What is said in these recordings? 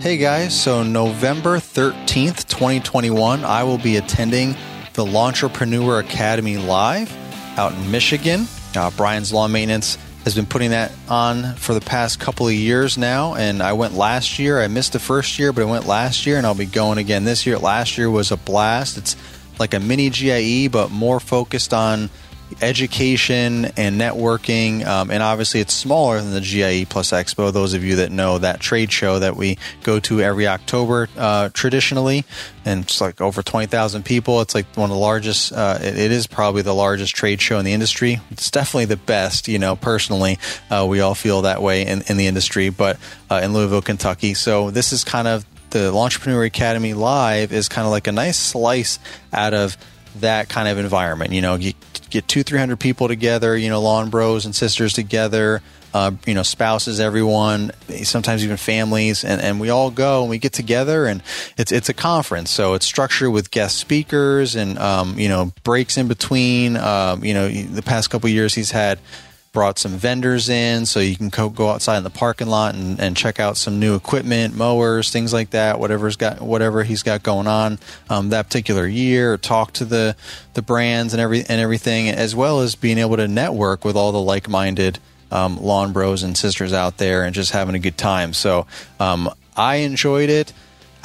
Hey guys, so November 13th, 2021, I will be attending the Lawntrepreneur Academy Live out in Michigan. Uh, Brian's Lawn Maintenance has been putting that on for the past couple of years now, and I went last year. I missed the first year, but I went last year, and I'll be going again this year. Last year was a blast. It's like a mini GIE, but more focused on education and networking. Um, and obviously, it's smaller than the GIE Plus Expo. Those of you that know that trade show that we go to every October uh, traditionally, and it's like over 20,000 people. It's like one of the largest, uh, it, it is probably the largest trade show in the industry. It's definitely the best, you know, personally. Uh, we all feel that way in, in the industry, but uh, in Louisville, Kentucky. So this is kind of the Lawntrepreneur Academy Live is kind of like a nice slice out of that kind of environment. You know, you get two, three hundred people together. You know, lawn bros and sisters together. Uh, you know, spouses, everyone, sometimes even families, and, and we all go and we get together, and it's it's a conference. So it's structured with guest speakers and um, you know breaks in between. Um, you know, the past couple years he's had brought some vendors in so you can go, go outside in the parking lot and, and check out some new equipment mowers things like that whatever's got whatever he's got going on um, that particular year talk to the the brands and every and everything as well as being able to network with all the like-minded um, lawn bros and sisters out there and just having a good time so um, i enjoyed it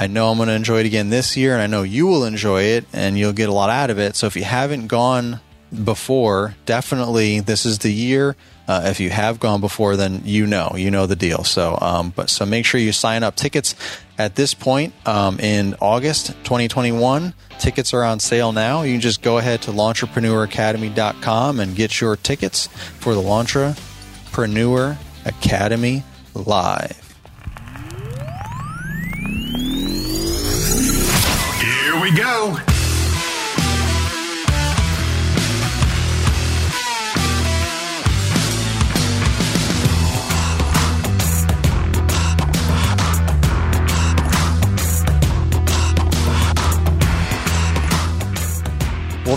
I know I'm going to enjoy it again this year, and I know you will enjoy it, and you'll get a lot out of it. So if you haven't gone before, definitely this is the year. Uh, if you have gone before, then you know you know the deal. So, um, but so make sure you sign up. Tickets at this point um, in August 2021. Tickets are on sale now. You can just go ahead to lawntrepreneur.academy.com and get your tickets for the Lawntrepreneur Academy Live. Here we go.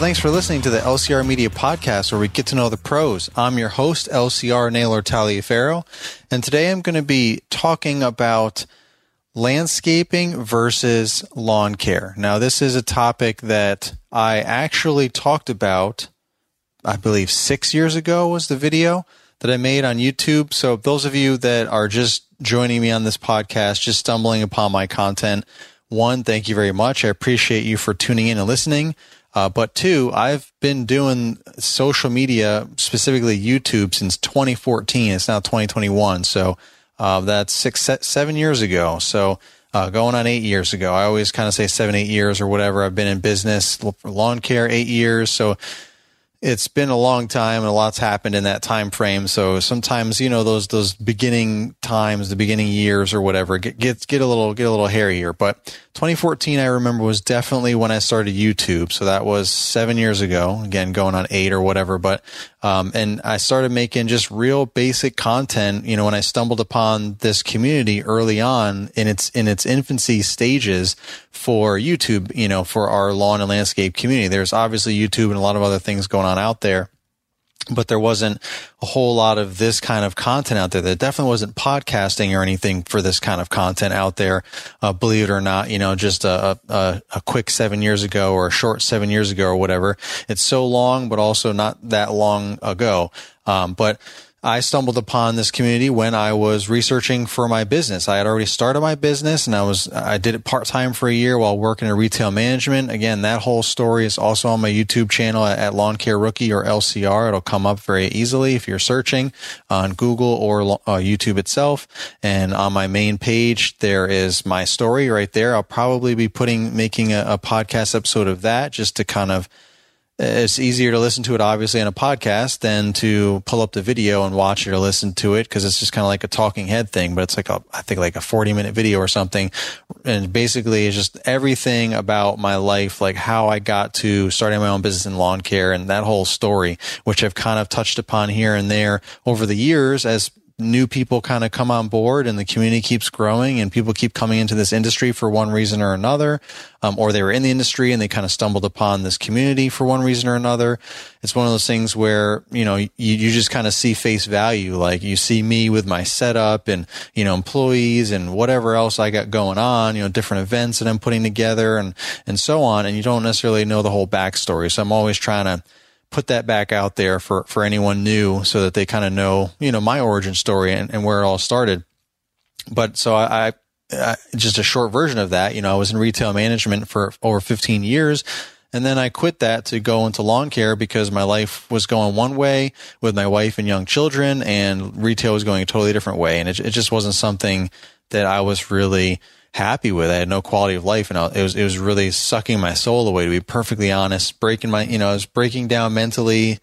Thanks for listening to the LCR Media Podcast, where we get to know the pros. I'm your host, LCR Naylor Taliaferro, and today I'm going to be talking about landscaping versus lawn care. Now, this is a topic that I actually talked about, I believe six years ago was the video that I made on YouTube. So, those of you that are just joining me on this podcast, just stumbling upon my content, one, thank you very much. I appreciate you for tuning in and listening. Uh, but two, I've been doing social media, specifically YouTube, since 2014. It's now 2021. So uh, that's six, seven years ago. So uh, going on eight years ago. I always kind of say seven, eight years or whatever. I've been in business for lawn care eight years. So it's been a long time and a lot's happened in that time frame. So sometimes, you know, those those beginning times, the beginning years or whatever, get get, get a little get a little hairy here. But 2014, I remember was definitely when I started YouTube. So that was seven years ago. Again, going on eight or whatever. But um, and I started making just real basic content. You know, when I stumbled upon this community early on in its in its infancy stages for YouTube, you know, for our lawn and landscape community. There's obviously YouTube and a lot of other things going on out there but there wasn't a whole lot of this kind of content out there. There definitely wasn't podcasting or anything for this kind of content out there. Uh, believe it or not, you know, just a, a, a quick seven years ago or a short seven years ago or whatever. It's so long, but also not that long ago. Um, but I stumbled upon this community when I was researching for my business. I had already started my business and I was, I did it part time for a year while working in retail management. Again, that whole story is also on my YouTube channel at, at Lawn Care Rookie or LCR. It'll come up very easily if you're searching on Google or uh, YouTube itself. And on my main page, there is my story right there. I'll probably be putting, making a, a podcast episode of that just to kind of it's easier to listen to it obviously on a podcast than to pull up the video and watch it or listen to it because it's just kind of like a talking head thing but it's like a i think like a 40 minute video or something. And basically it's just everything about my life like how i got to starting my own business in lawn care and that whole story which i've kind of touched upon here and there over the years as new people kind of come on board and the community keeps growing and people keep coming into this industry for one reason or another. Um, or they were in the industry and they kind of stumbled upon this community for one reason or another. It's one of those things where, you know, you, you just kind of see face value. Like you see me with my setup and, you know, employees and whatever else I got going on, you know, different events that I'm putting together and, and so on. And you don't necessarily know the whole backstory. So I'm always trying to, put that back out there for, for anyone new so that they kind of know, you know, my origin story and, and where it all started. But so I, I, just a short version of that, you know, I was in retail management for over 15 years. And then I quit that to go into lawn care because my life was going one way with my wife and young children and retail was going a totally different way. And it, it just wasn't something that I was really happy with. I had no quality of life, and I, it was it was really sucking my soul away. To be perfectly honest, breaking my you know I was breaking down mentally,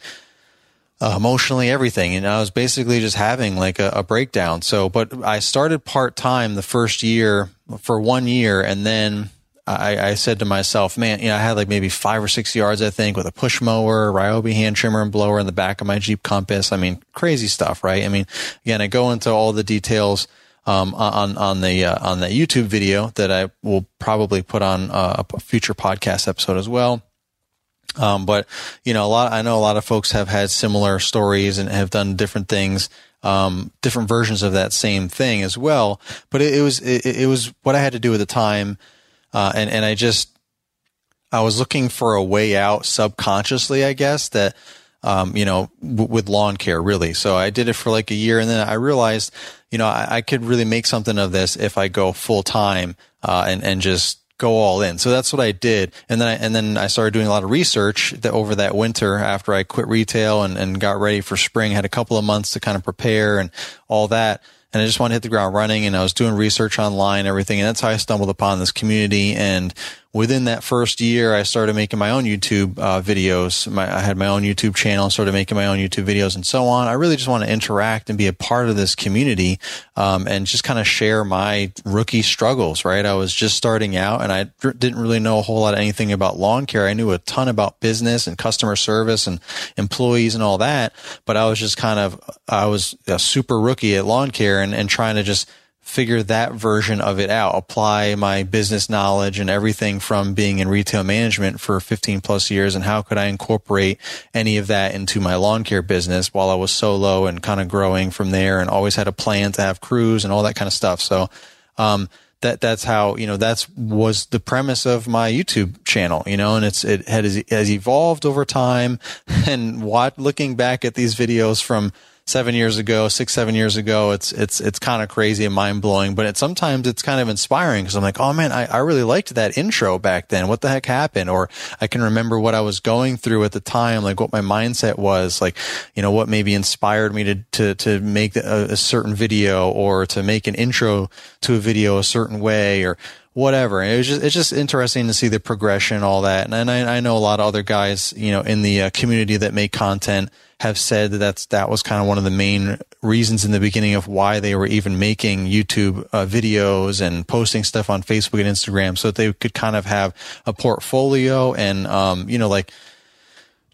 uh, emotionally, everything, and I was basically just having like a, a breakdown. So, but I started part time the first year for one year, and then. I, I, said to myself, man, you know, I had like maybe five or six yards, I think, with a push mower, Ryobi hand trimmer and blower in the back of my Jeep Compass. I mean, crazy stuff, right? I mean, again, I go into all the details um, on on the uh, on the YouTube video that I will probably put on uh, a future podcast episode as well. Um, but you know, a lot I know a lot of folks have had similar stories and have done different things, um, different versions of that same thing as well. But it, it was it, it, was what I had to do at the time, uh, and and I just I was looking for a way out subconsciously, I guess that um, you know, w- with lawn care really. So I did it for like a year and then I realized, you know, I, I could really make something of this if I go full time, uh, and, and just go all in. So that's what I did. And then I, and then I started doing a lot of research that over that winter after I quit retail and, and got ready for spring, had a couple of months to kind of prepare and all that and I just wanted to hit the ground running and I was doing research online, everything. And that's how I stumbled upon this community. And within that first year, I started making my own YouTube uh, videos. My, I had my own YouTube channel, started making my own YouTube videos and so on. I really just want to interact and be a part of this community um, and just kind of share my rookie struggles, right? I was just starting out and I didn't really know a whole lot of anything about lawn care. I knew a ton about business and customer service and employees and all that, but I was just kind of, I was a super rookie at lawn care and, and trying to just figure that version of it out, apply my business knowledge and everything from being in retail management for 15 plus years. And how could I incorporate any of that into my lawn care business while I was solo and kind of growing from there and always had a plan to have crews and all that kind of stuff. So, um, that that's how you know that's was the premise of my YouTube channel, you know, and it's it has has evolved over time. And what looking back at these videos from seven years ago, six, seven years ago. It's, it's, it's kind of crazy and mind blowing, but it, sometimes it's kind of inspiring because I'm like, oh man, I, I really liked that intro back then. What the heck happened? Or I can remember what I was going through at the time, like what my mindset was, like, you know, what maybe inspired me to, to, to make a, a certain video or to make an intro to a video a certain way or, whatever. And It was just it's just interesting to see the progression, all that. And I, I know a lot of other guys, you know, in the uh, community that make content have said that that's that was kind of one of the main reasons in the beginning of why they were even making YouTube uh, videos and posting stuff on Facebook and Instagram, so that they could kind of have a portfolio and um, you know like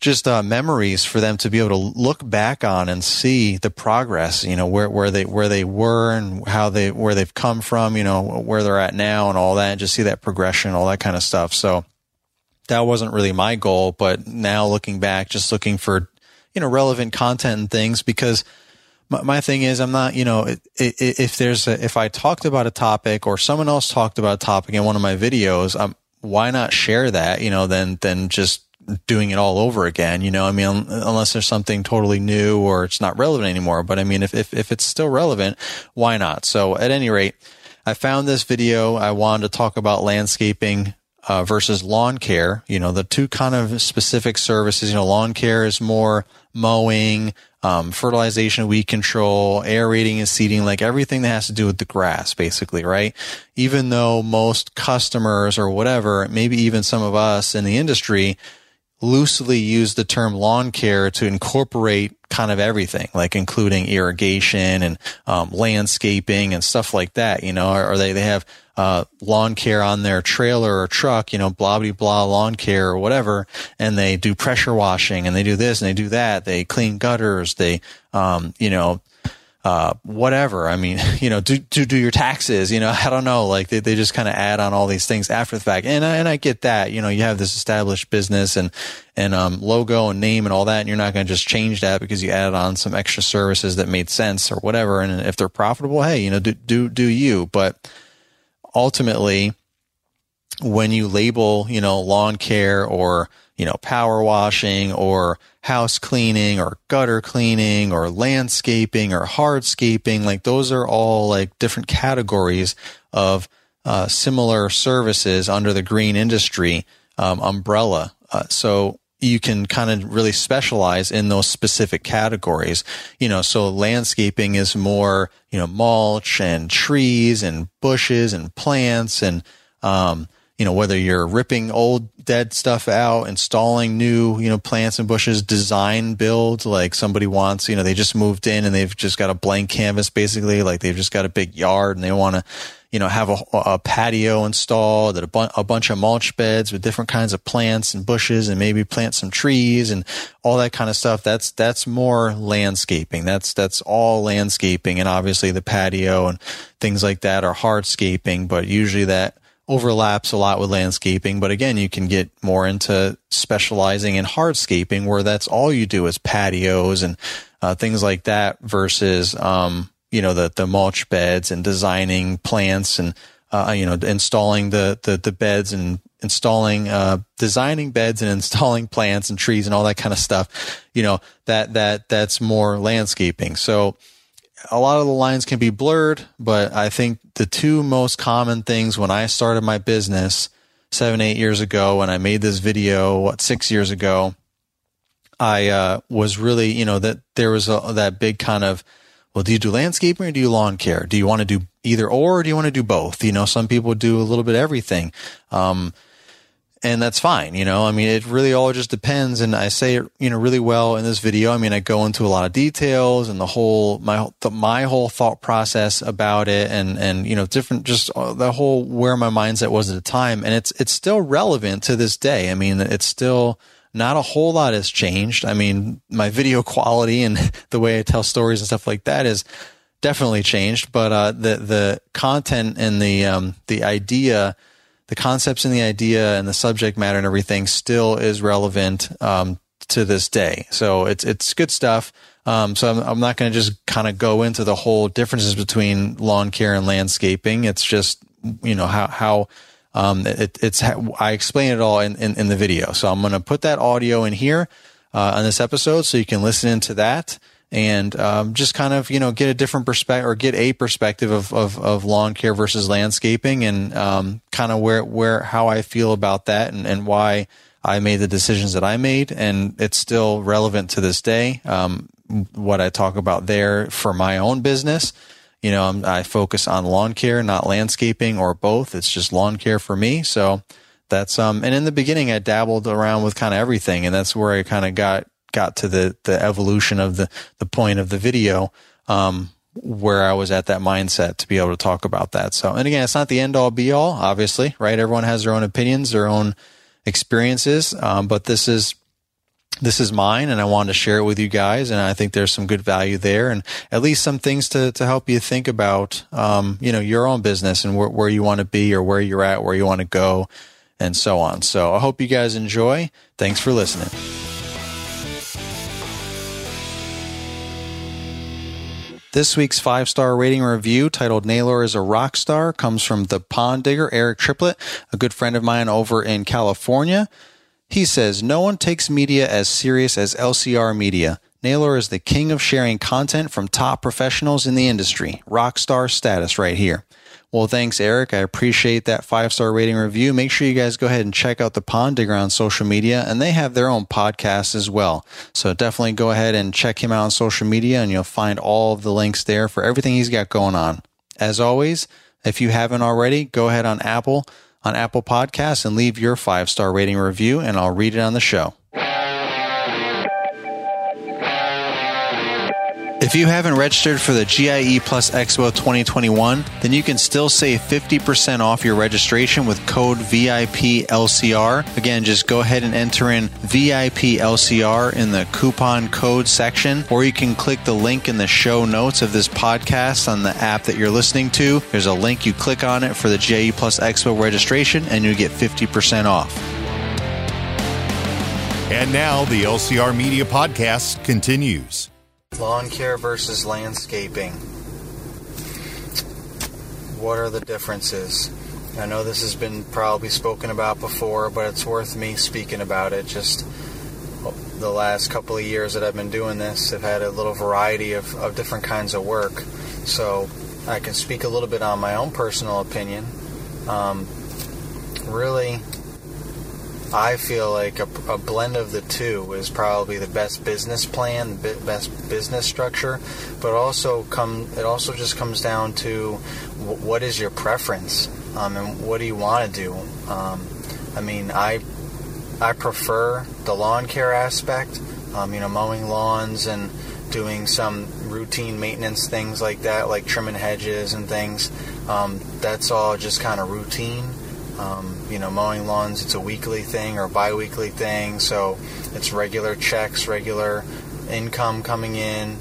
just uh, memories for them to be able to look back on and see the progress, you know, where, where they, where they were and how they, where they've come from, you know, where they're at now and all that, and just see that progression, all that kind of stuff. So that wasn't really my goal, but now looking back, just looking for, you know, relevant content and things because my, my thing is I'm not, you know, if there's a, if I talked about a topic or someone else talked about a topic in one of my videos, um, why not share that, you know, then, then just doing it all over again. You know, I mean, unless there's something totally new or it's not relevant anymore. But I mean, if, if, if it's still relevant, why not? So at any rate, I found this video. I wanted to talk about landscaping uh, versus lawn care. You know, the two kind of specific services. You know, lawn care is more mowing, um, fertilization, weed control, aerating and seeding, like everything that has to do with the grass, basically, right? Even though most customers or whatever, maybe even some of us in the industry loosely use the term lawn care to incorporate kind of everything, like including irrigation and um, landscaping and stuff like that. You know, or, or they they have uh, lawn care on their trailer or truck, you know, blah blah blah lawn care or whatever, and they do pressure washing and they do this and they do that. They clean gutters. They, um, you know. uh, whatever. I mean, you know, do, do, do your taxes, you know, I don't know. Like they, they just kind of add on all these things after the fact. And I, and I get that, you know, you have this established business and, and, um, logo and name and all that. And you're not going to just change that because you added on some extra services that made sense or whatever. And if they're profitable, hey, you know, do, do, do you, but ultimately when you label, you know, lawn care or, you know, power washing or house cleaning or gutter cleaning or landscaping or hardscaping. Like those are all like different categories of uh, similar services under the green industry um, umbrella. Uh, so you can kind of really specialize in those specific categories. You know, so landscaping is more, you know, mulch and trees and bushes and plants and, um, you know, whether you're ripping old dead stuff out, installing new, you know, plants and bushes, design build, like somebody wants, you know, they just moved in and they've just got a blank canvas basically, like they've just got a big yard and they want to, you know, have a, a patio installed, a, bu- a bunch of mulch beds with different kinds of plants and bushes and maybe plant some trees and all that kind of stuff. That's, that's more landscaping. That's, that's all landscaping. And obviously the patio and things like that are hardscaping, but usually that, overlaps a lot with landscaping, but again, you can get more into specializing in hardscaping where that's all you do is patios and uh, things like that versus, um, you know, the, the mulch beds and designing plants and, uh, you know, installing the, the, the beds and installing, uh, designing beds and installing plants and trees and all that kind of stuff. You know, that, that, that's more landscaping. So, a lot of the lines can be blurred, but I think the two most common things when I started my business seven, eight years ago, when I made this video, what, six years ago, I uh, was really, you know, that there was a, that big kind of, well, do you do landscaping or do you lawn care? Do you want to do either or, or do you want to do both? You know, some people do a little bit of everything. Um, and that's fine. You know, I mean, it really all just depends. And I say it, you know, really well in this video. I mean, I go into a lot of details and the whole, my, the, my whole thought process about it and, and, you know, different, just uh, the whole where my mindset was at the time. And it's, it's still relevant to this day. I mean, it's still, not a whole lot has changed. I mean, my video quality and the way I tell stories and stuff like that is definitely changed, but uh, the the content and the um, the idea the concepts and the idea and the subject matter and everything still is relevant um, to this day. So it's it's good stuff. Um, so I'm, I'm not going to just kind of go into the whole differences between lawn care and landscaping. It's just you know how how um, it, it's I explain it all in, in, in the video. So I'm going to put that audio in here uh, on this episode so you can listen into that and um, just kind of you know get a different perspective or get a perspective of, of, of lawn care versus landscaping and um, kind of where where how I feel about that and, and why I made the decisions that I made and it's still relevant to this day. Um, what I talk about there for my own business, you know, I'm, I focus on lawn care, not landscaping or both. It's just lawn care for me. So that's um and in the beginning I dabbled around with kind of everything and that's where I kind of got got to the the evolution of the the point of the video um, where I was at that mindset to be able to talk about that. So, and again, it's not the end all be all, obviously, right? Everyone has their own opinions, their own experiences, um, but this is this is mine and I wanted to share it with you guys. And I think there's some good value there and at least some things to, to help you think about, um, you know, your own business and where, where you want to be or where you're at, where you want to go and so on. So I hope you guys enjoy. Thanks for listening. This week's five star rating review titled Naylor is a Rock Star comes from the Pond Digger, Eric Triplett, a good friend of mine over in California. He says, No one takes media as serious as LCR Media. Naylor is the king of sharing content from top professionals in the industry. Rock star status right here. Well, thanks, Eric. I appreciate that five star rating review. Make sure you guys go ahead and check out the Pond on social media, and they have their own podcast as well. So definitely go ahead and check him out on social media, and you'll find all of the links there for everything he's got going on. As always, if you haven't already, go ahead on Apple on Apple Podcasts and leave your five star rating review, and I'll read it on the show. If you haven't registered for the GIE Plus Expo 2021, then you can still save 50% off your registration with code VIPLCR. Again, just go ahead and enter in VIPLCR in the coupon code section, or you can click the link in the show notes of this podcast on the app that you're listening to. There's a link, you click on it for the GIE Plus Expo registration, and you get 50% off. And now the LCR Media Podcast continues. Lawn care versus landscaping. What are the differences? I know this has been probably spoken about before, but it's worth me speaking about it. Just the last couple of years that I've been doing this, I've had a little variety of, of different kinds of work. So I can speak a little bit on my own personal opinion. Um, really, I feel like a, a, blend of the two is probably the best business plan, the best business structure, but also come it also just comes down to what is your preference um, and what do you want to do. Um, I mean, I I prefer the lawn care aspect, um, you know, mowing lawns and doing some routine maintenance things like that, like trimming hedges and things. Um, that's all just kind of routine. Um, you know, mowing lawns, it's a weekly thing or bi-weekly thing, so it's regular checks, regular income coming in.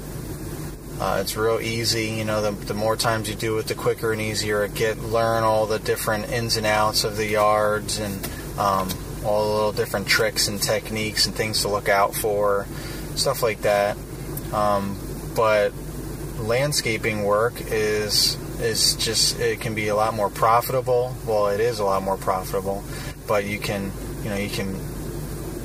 Uh, it's real easy. You know, the, the more times you do it, the quicker and easier it get. Learn all the different ins and outs of the yards and um, all the little different tricks and techniques and things to look out for, stuff like that. Um, but landscaping work is is just it can be a lot more profitable. Well, it is a lot more profitable, but you can you know you can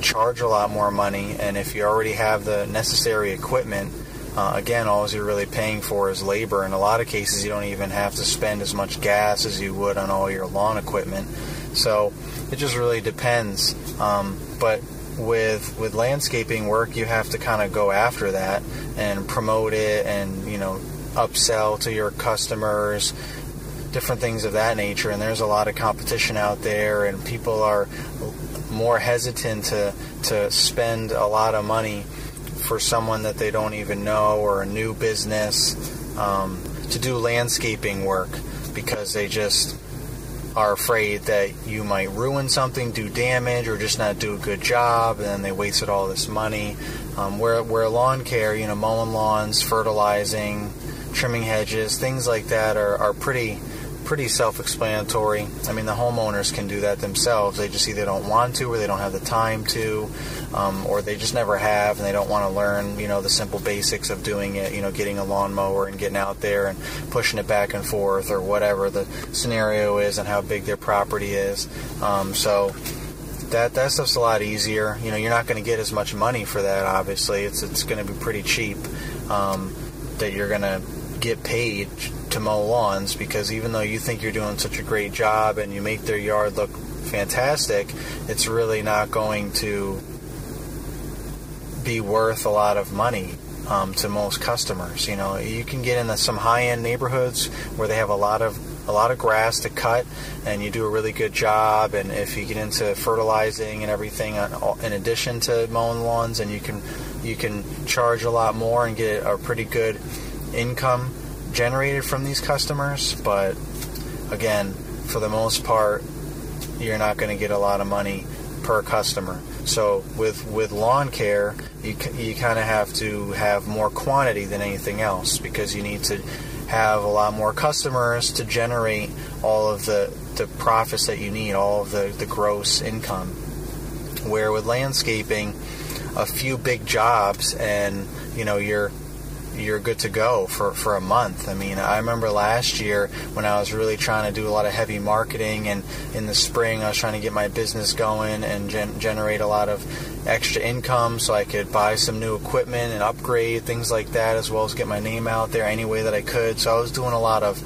charge a lot more money, and if you already have the necessary equipment. Uh, again, all you're really paying for is labor. In a lot of cases, you don't even have to spend as much gas as you would on all your lawn equipment. So it just really depends. Um, but with with landscaping work, you have to kind of go after that and promote it, and you know upsell to your customers, different things of that nature. And there's a lot of competition out there, and people are more hesitant to to spend a lot of money for someone that they don't even know or a new business um, to do landscaping work because they just are afraid that you might ruin something, do damage, or just not do a good job, and then they wasted all this money. Um, where, where lawn care, you know, mowing lawns, fertilizing, trimming hedges, things like that are, are pretty pretty self-explanatory. I mean, the homeowners can do that themselves. They just either don't want to, or they don't have the time to, um, or they just never have, and they don't want to learn, you know, the simple basics of doing it. You know, getting a lawnmower and getting out there and pushing it back and forth, or whatever the scenario is, and how big their property is. Um, so that that stuff's a lot easier. You know, you're not going to get as much money for that. Obviously, it's it's going to be pretty cheap. Um, that you're going to get paid to mow lawns because even though you think you're doing such a great job and you make their yard look fantastic, it's really not going to be worth a lot of money um, to most customers. You know, you can get into some high-end neighborhoods where they have a lot of a lot of grass to cut, and you do a really good job. And if you get into fertilizing and everything, in addition to mowing lawns, and you can you can charge a lot more and get a pretty good income generated from these customers, but again, for the most part, you're not going to get a lot of money per customer. So with with lawn care, you you kind of have to have more quantity than anything else because you need to have a lot more customers to generate all of the the profits that you need, all of the the gross income. Where with landscaping, a few big jobs and you know you're you're good to go for, for a month. I mean, I remember last year when I was really trying to do a lot of heavy marketing, and in the spring I was trying to get my business going and gen- generate a lot of extra income so I could buy some new equipment and upgrade things like that, as well as get my name out there any way that I could. So I was doing a lot of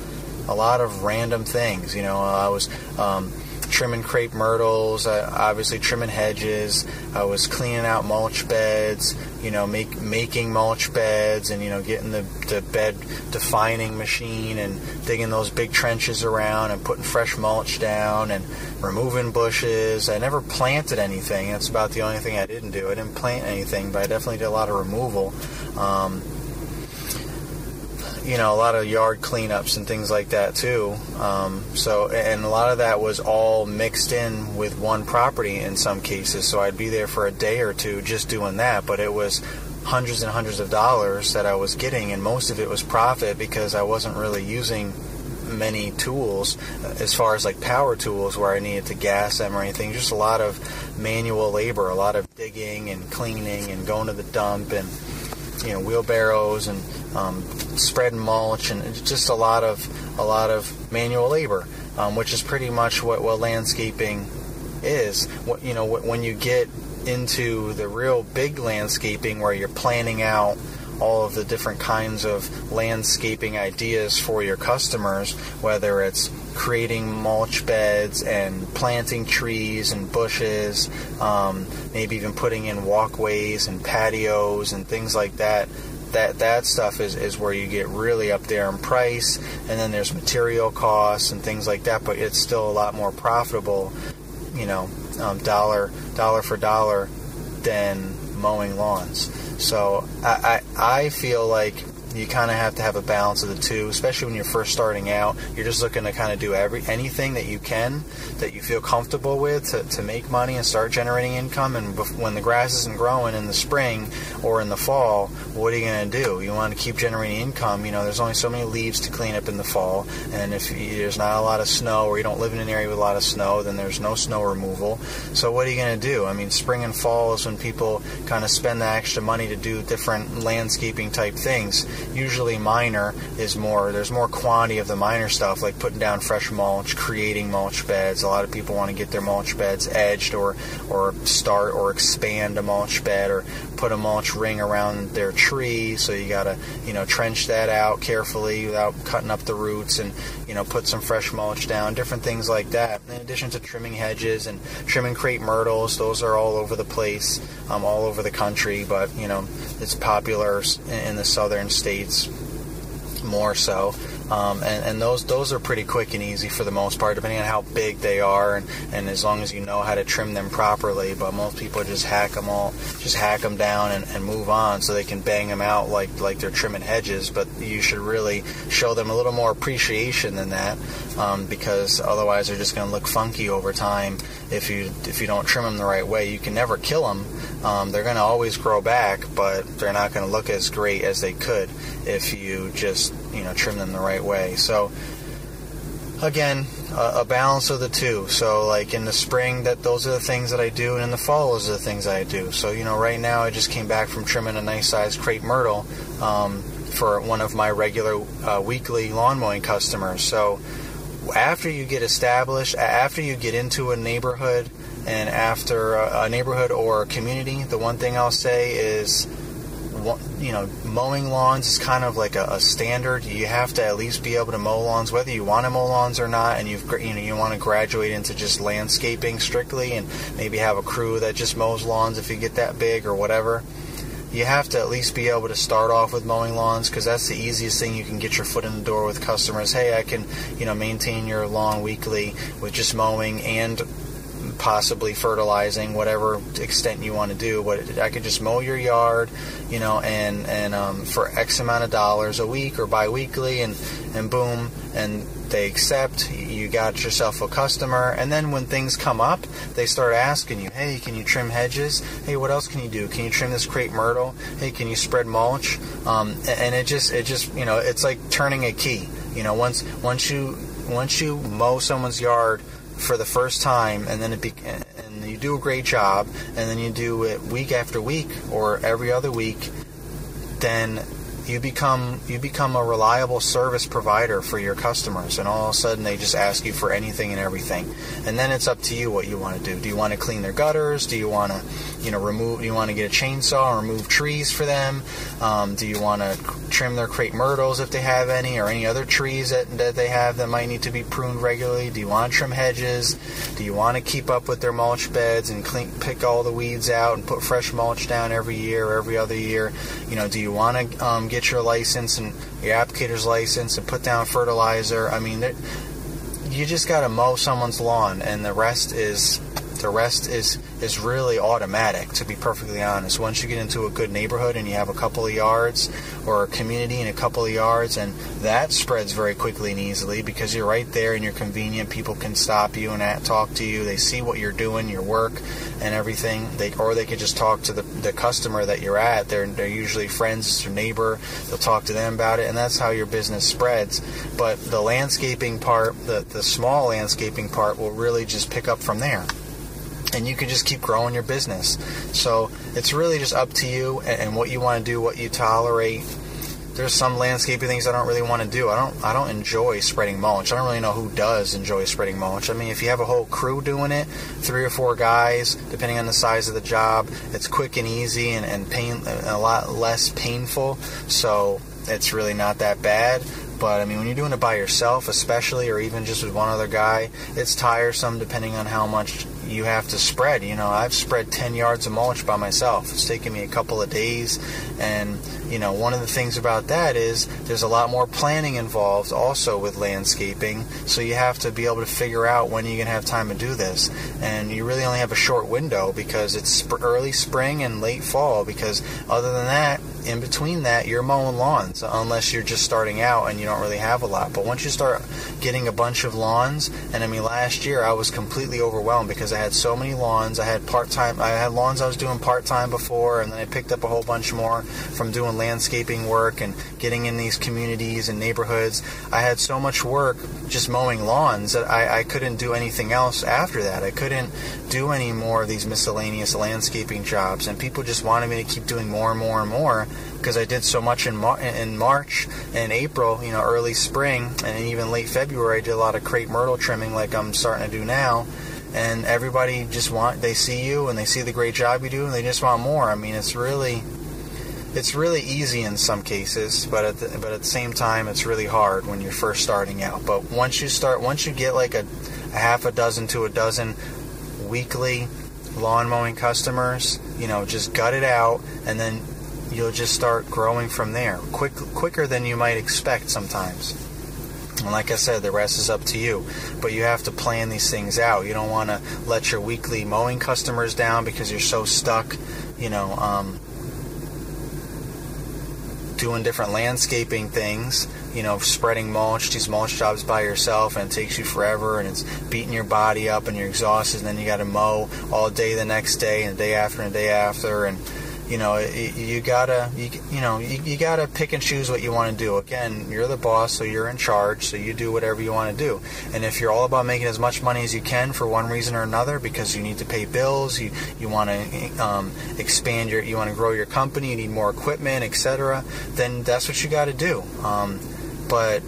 a lot of random things. You know, I was um, trimming crepe myrtles, uh, obviously trimming hedges. I was cleaning out mulch beds, you know, make, making mulch beds, and you know, getting the, the bed defining machine and digging those big trenches around and putting fresh mulch down and removing bushes. I never planted anything. That's about the only thing I didn't do. I didn't plant anything, but I definitely did a lot of removal. Um, you know, a lot of yard cleanups and things like that too. Um, so, and a lot of that was all mixed in with one property in some cases. So I'd be there for a day or two just doing that, but it was hundreds and hundreds of dollars that I was getting, and most of it was profit because I wasn't really using many tools as far as like power tools where I needed to gas them or anything. Just a lot of manual labor, a lot of digging and cleaning and going to the dump and you know wheelbarrows and um, spreading mulch and just a lot of a lot of manual labor, um, which is pretty much what, what landscaping is. What, you know when you get into the real big landscaping where you're planning out all of the different kinds of landscaping ideas for your customers, whether it's creating mulch beds and planting trees and bushes, um, maybe even putting in walkways and patios and things like that. That, that stuff is, is where you get really up there in price, and then there's material costs and things like that, but it's still a lot more profitable, you know, um, dollar dollar for dollar than mowing lawns. So I, I, I feel like you kind of have to have a balance of the two, especially when you're first starting out. You're just looking to kind of do every anything that you can that you feel comfortable with to, to make money and start generating income. And when the grass isn't growing in the spring or in the fall, what are you going to do? You want to keep generating income. You know, there's only so many leaves to clean up in the fall, and if there's not a lot of snow or you don't live in an area with a lot of snow, then there's no snow removal. So what are you going to do? I mean, spring and fall is when people kind of spend the extra money to do different landscaping type things usually minor is more there's more quantity of the minor stuff like putting down fresh mulch creating mulch beds. A lot of people want to get their mulch beds edged or or start or expand a mulch bed or put a mulch ring around their tree. So you got to you know trench that out carefully without cutting up the roots and you know put some fresh mulch down different things like that. In addition to trimming hedges and trimming crepe myrtles those are all over the place um, all over the country. But you know it's popular in the southern states more so um, and, and, those those are pretty quick and easy for the most part, depending on how big they are, and, and as long as you know how to trim them properly. But most people just hack them all, just hack them down and, and move on, so they can bang them out like like they're trimming hedges. But you should really show them a little more appreciation than that, um, because otherwise they're just going to look funky over time if you if you don't trim them the right way. You can never kill them. Um, they're going to always grow back, but they're not going to look as great as they could if you just you know trim them the right way. So again, a, a, balance of the two. So like in the spring, that those are the things that I do, and in the fall, those are the things I do. So you know, right now I just came back from trimming a nice sized crepe myrtle um, for one of my regular uh, weekly lawn mowing customers. So after you get established, after you get into a neighborhood, and after a, a neighborhood or a community, the one thing I'll say is you know, mowing lawns is kind of like a, a, standard. You have to at least be able to mow lawns, whether you want to mow lawns or not, and you've you know you want to graduate into just landscaping strictly, and maybe have a crew that just mows lawns if you get that big or whatever. You have to at least be able to start off with mowing lawns because that's the easiest thing you can get your foot in the door with customers. Hey, I can you know maintain your lawn weekly with just mowing and possibly fertilizing, whatever extent you want to do. But I could just mow your yard, you know, and and um, for X amount of dollars a week or biweekly, and and boom, and they accept. You got yourself a customer, and then when things come up, they start asking you, "Hey, can you trim hedges? Hey, what else can you do? Can you trim this crepe myrtle? Hey, can you spread mulch?" Um, and it just it just you know it's like turning a key. You know, once once you once you mow someone's yard for the first time, and then it be, and you do a great job, and then you do it week after week or every other week, then you become you become a reliable service provider for your customers and all of a sudden they just ask you for anything and everything. And then it's up to you what you want to do. Do you want to clean their gutters? Do you want to you know remove do you want to get a chainsaw and remove trees for them? Um, do you want to trim their crepe myrtles if they have any or any other trees that, that they have that might need to be pruned regularly? Do you want to trim hedges? Do you want to keep up with their mulch beds and clean pick all the weeds out and put fresh mulch down every year every other year? You know do you want to um, get your license and your applicator's license and put down fertilizer. I mean, you just got to mow someone's lawn, and the rest is The rest is is really automatic, to be perfectly honest. Once you get into a good neighborhood and you have a couple of yards, or a community and a couple of yards, and that spreads very quickly and easily because you're right there and you're convenient. People can stop you and talk to you. They see what you're doing, your work, and everything. They or they could just talk to the, the customer that you're at. They're they're usually friends, it's your neighbor. They'll talk to them about it, and that's how your business spreads. But the landscaping part, the the small landscaping part, will really just pick up from there and you can just keep growing your business. So it's really just up to you and, and what you want to do, what you tolerate. There's some landscaping things I don't really want to do. I don't I don't enjoy spreading mulch. I don't really know who does enjoy spreading mulch. I mean, if you have a whole crew doing it, three or four guys, depending on the size of the job, it's quick and easy and, and pain a lot less painful. So it's really not that bad. But I mean, when you're doing it by yourself, especially, or even just with one other guy, it's tiresome depending on how much you have to spread. You know, I've spread 10 yards of mulch by myself. It's taken me a couple of days. And, you know, one of the things about that is there's a lot more planning involved also with landscaping. So you have to be able to figure out when you're going to have time to do this. And you really only have a short window because it's early spring and late fall. Because other than that, in between that, you're mowing lawns unless you're just starting out and you don't really have a lot. But once you start getting a bunch of lawns, and I mean, last year I was completely overwhelmed because I had so many lawns. I had part time, I had lawns I was doing part time before, and then I picked up a whole bunch more from doing landscaping work and getting in these communities and neighborhoods. I had so much work just mowing lawns that I, I couldn't do anything else after that. I couldn't do any more of these miscellaneous landscaping jobs, and people just wanted me to keep doing more and more and more because I did so much in, Mar- in March and April, you know, early spring, and even late February. I did a lot of crepe myrtle trimming, like I'm starting to do now. And everybody just want they see you and they see the great job you do, and they just want more. I mean, it's really it's really easy in some cases, but at the, but at the same time, it's really hard when you're first starting out. But once you start, once you get like a, a half a dozen to a dozen weekly lawn mowing customers, you know, just gut it out, and then you'll just start growing from there, quick quicker than you might expect sometimes. And like I said, the rest is up to you. But you have to plan these things out. You don't want to let your weekly mowing customers down because you're so stuck, you know, um, doing different landscaping things, you know, spreading mulch, these mulch jobs by yourself, and it takes you forever, and it's beating your body up, and you're exhausted, and then you got to mow all day the next day, and the day after, and the day after, and you know, you gotta, you, you know, you, you, gotta pick and choose what you want to do. Again, you're the boss, so you're in charge, so you do whatever you want to do. And if you're all about making as much money as you can for one reason or another, because you need to pay bills, you you want to um, expand your, you want to grow your company, you need more equipment, etc., then that's what you got to do. Um, but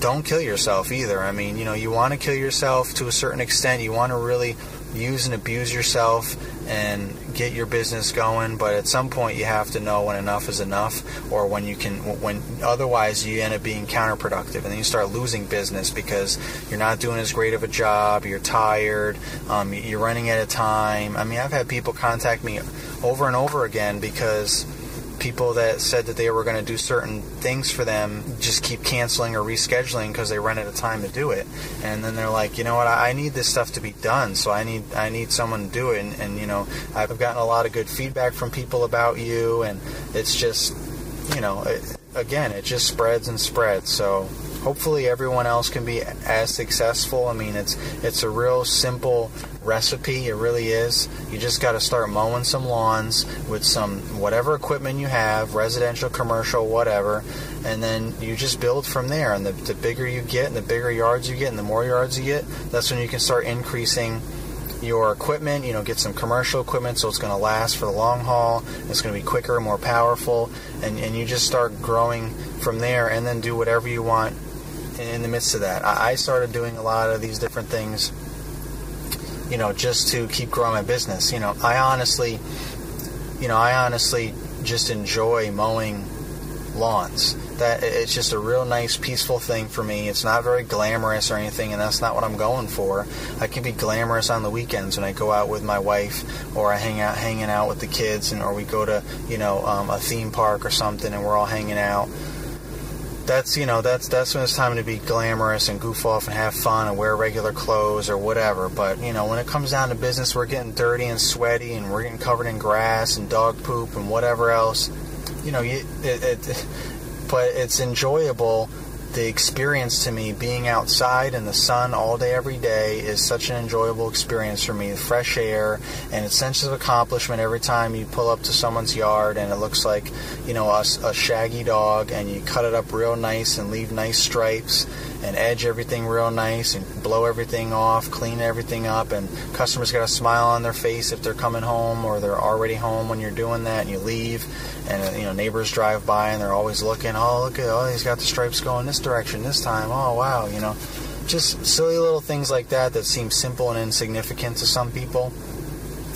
don't kill yourself either. I mean, you know, you want to kill yourself to a certain extent. You want to really use and abuse yourself and get your business going but at some point you have to know when enough is enough or when you can when otherwise you end up being counterproductive and then you start losing business because you're not doing as great of a job you're tired um, you're running out of time. I mean i've had people contact me over and over again because people that said that they were going to do certain things for them just keep canceling or rescheduling because they run out of time to do it. And then they're like you know what? I, need this stuff to be done so i need i need someone to do it. And, and you know i've gotten a lot of good feedback from people about you and it's just you know it, again it just spreads and spreads. So hopefully everyone else can be as successful. I mean, it's it's a real simple recipe. It really is. You just got to start mowing some lawns with some whatever equipment you have, residential, commercial, whatever, and then you just build from there. And the, the bigger you get, and the bigger yards you get, and the more yards you get, that's when you can start increasing your equipment, you know, get some commercial equipment so it's going to last for the long haul. It's going to be quicker, more powerful, and, and you just start growing from there and then do whatever you want in the midst of that. I started doing a lot of these different things, you know, just to keep growing my business. You know, I honestly, you know, I honestly just enjoy mowing lawns. That it's just a real nice, peaceful thing for me. It's not very glamorous or anything, and that's not what I'm going for. I can be glamorous on the weekends when I go out with my wife, or I hang out, hanging out with the kids, and or we go to, you know, um, a theme park or something, and we're all hanging out that's you know that's that's when it's time to be glamorous and goof off and have fun and wear regular clothes or whatever. But you know when it comes down to business, we're getting dirty and sweaty and we're getting covered in grass and dog poop and whatever else. You know, you, it, it, but it's enjoyable the experience to me being outside in the sun all day every day is such an enjoyable experience for me. The fresh air and a sense of accomplishment every time you pull up to someone's yard and it looks like you know a, a shaggy dog and you cut it up real nice and leave nice stripes and edge everything real nice and blow everything off, clean everything up, and customers got a smile on their face if they're coming home or they're already home when you're doing that and you leave, and you know neighbors drive by and they're always looking, oh look at oh he's got the stripes going this direction this time, oh wow, you know, just silly little things like that that seem simple and insignificant to some people.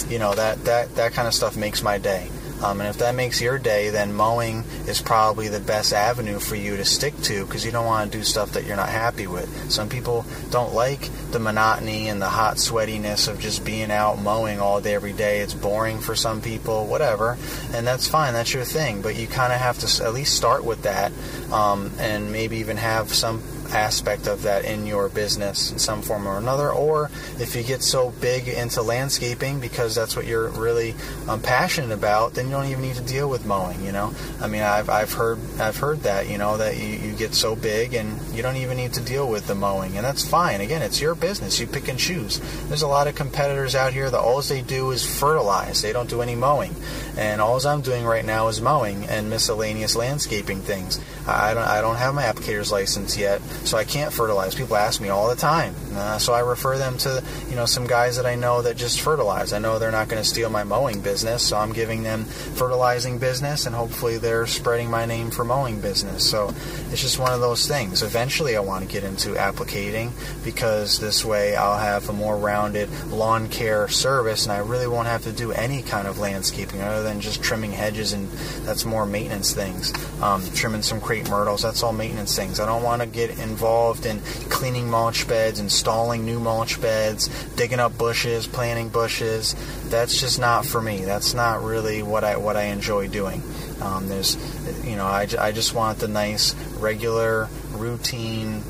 You know that that that kind of stuff makes my day. Um, and if that makes your day, then mowing is probably the best avenue for you to stick to because you don't want to do stuff that you're not happy with. Some people don't like the monotony and the hot sweatiness of just being out mowing all day every day. It's boring for some people, whatever, and that's fine. That's your thing. But you kind of have to at least start with that, um, and maybe even have some aspect of that in your business in some form or another, or if you get so big into landscaping because that's what you're really um, passionate about, then you don't even need to deal with mowing. You know, I mean, I've, I've heard I've heard that you know that you, you get so big and you don't even need to deal with the mowing, and that's fine. Again, it's your business. You pick and choose. There's a lot of competitors out here that all they do is fertilize. They don't do any mowing, and all I'm doing right now is mowing and miscellaneous landscaping things. I don't I don't have my applicator's license yet, so I can't fertilize. People ask me all the time, uh, so I refer them to you know some guys that I know that just fertilize. I know they're not going to steal my mowing business, so I'm giving them fertilizing business, and hopefully they're spreading my name for mowing business. So it's just one of those things. Eventually, I want to get into applicating because this way I'll have a more rounded lawn care service, and I really won't have to do any kind of landscaping other than just trimming hedges, and that's more maintenance things. Um, trimming some crepe myrtles, that's all maintenance things. I don't want to get in involved in cleaning mulch beds, installing new mulch beds, digging up bushes, planting bushes. That's just not for me. That's not really what I what I enjoy doing. Um, there's, you know, I, I just want the nice, regular, routine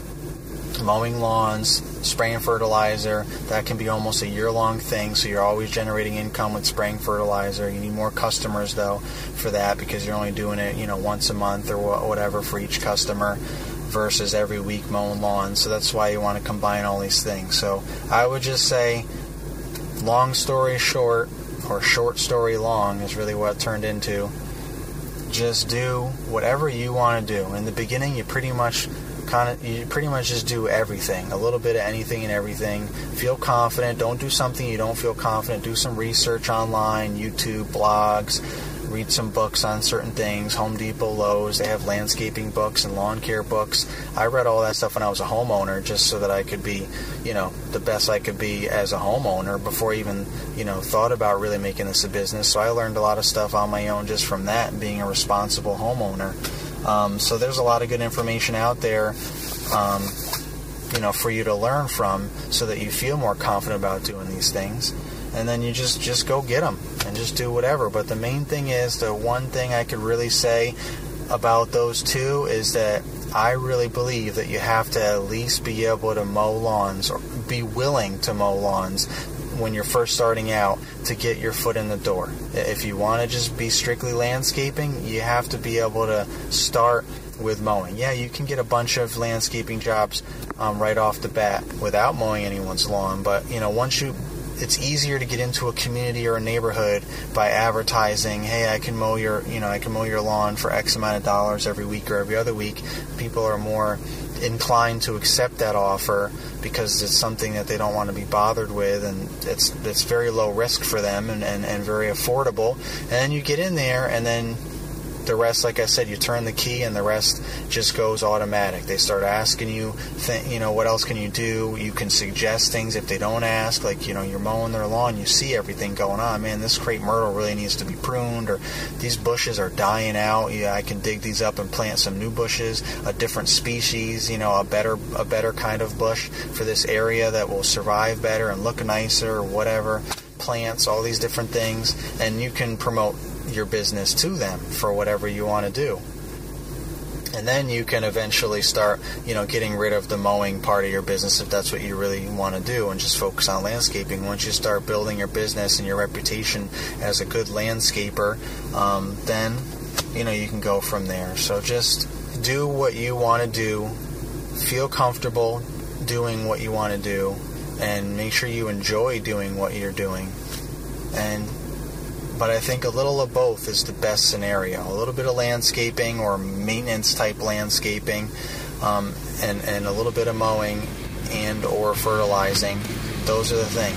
mowing lawns, spraying fertilizer. That can be almost a year long thing, so you're always generating income with spraying fertilizer. You need more customers though for that because you're only doing it, you know, once a month or whatever for each customer versus every week mowing lawns. So that's why you want to combine all these things. So I would just say, long story short, or short story long is really what it turned into. Just do whatever you want to do. In the beginning, you pretty much kind of you pretty much just do everything, a little bit of anything and everything. Feel confident. Don't do something you don't feel confident. Do some research online, YouTube, blogs read some books on certain things. Home Depot, Lowe's, they have landscaping books and lawn care books. I read all that stuff when I was a homeowner just so that I could be, you know, the best I could be as a homeowner before I even, you know, thought about really making this a business. So I learned a lot of stuff on my own just from that and being a responsible homeowner. Um, so there's a lot of good information out there. Um, you know, for you to learn from, so that you feel more confident about doing these things and then you just just go get them and just do whatever. But the main thing is the one thing I could really say about those two is that I really believe that you have to at least be able to mow lawns or be willing to mow lawns when you're first starting out to get your foot in the door. If you want to just be strictly landscaping, you have to be able to start with mowing. Yeah, you can get a bunch of landscaping jobs um, right off the bat without mowing anyone's lawn, but you know once you it's easier to get into a community or a neighborhood by advertising, hey, I can mow your, you know, I can mow your lawn for X amount of dollars every week or every other week. People are more inclined to accept that offer because it's something that they don't want to be bothered with and it's it's very low risk for them and, and, and very affordable. And then you get in there and then the rest, like I said, you turn the key and the rest just goes automatic. They start asking you, th- you know, what else can you do? You can suggest things if they don't ask. Like, you know, you're mowing their lawn, you see everything going on. Man, this crepe myrtle really needs to be pruned, or these bushes are dying out. Yeah, I can dig these up and plant some new bushes, a different species, you know, a better a better kind of bush for this area that will survive better and look nicer, or whatever. Plants, all these different things, and you can promote your business to them for whatever you want to do. and then you can eventually start you know getting rid of the mowing part of your business if that's what you really want to do and just focus on landscaping. Once you start building your business and your reputation as a good landscaper um, then you know you can go from there. So just do what you want to do feel comfortable doing what you want to do and make sure you enjoy doing what you're doing. And but I think a little of both is the best scenario. A little bit of landscaping or maintenance type landscaping, um, and and a little bit of mowing and or fertilizing. Those are the things.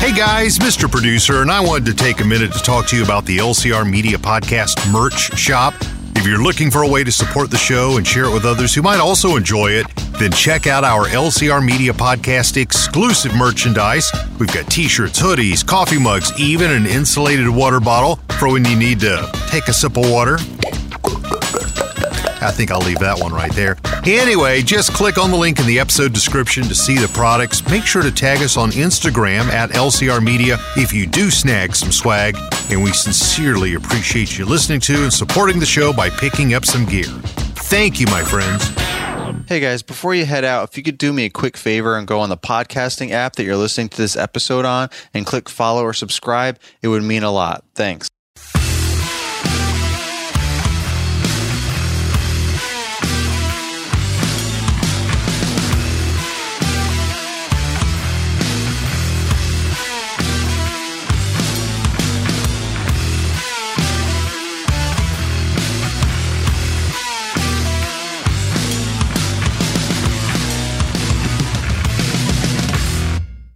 Hey guys, Mr. Producer, and I wanted to take a minute to talk to you about the LCR Media Podcast merch shop. If you're looking for a way to support the show and share it with others who might also enjoy it, then check out our LCR Media Podcast exclusive merchandise. We've got t shirts, hoodies, coffee mugs, even an insulated water bottle for when you need to take a sip of water. I think I'll leave that one right there. Anyway, just click on the link in the episode description to see the products. Make sure to tag us on Instagram at LCR Media if you do snag some swag. And we sincerely appreciate you listening to and supporting the show by picking up some gear. Thank you, my friends. Hey guys, before you head out, if you could do me a quick favor and go on the podcasting app that you're listening to this episode on and click follow or subscribe, it would mean a lot. Thanks.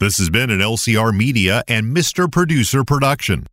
This has been an LCR Media and Mr. Producer production.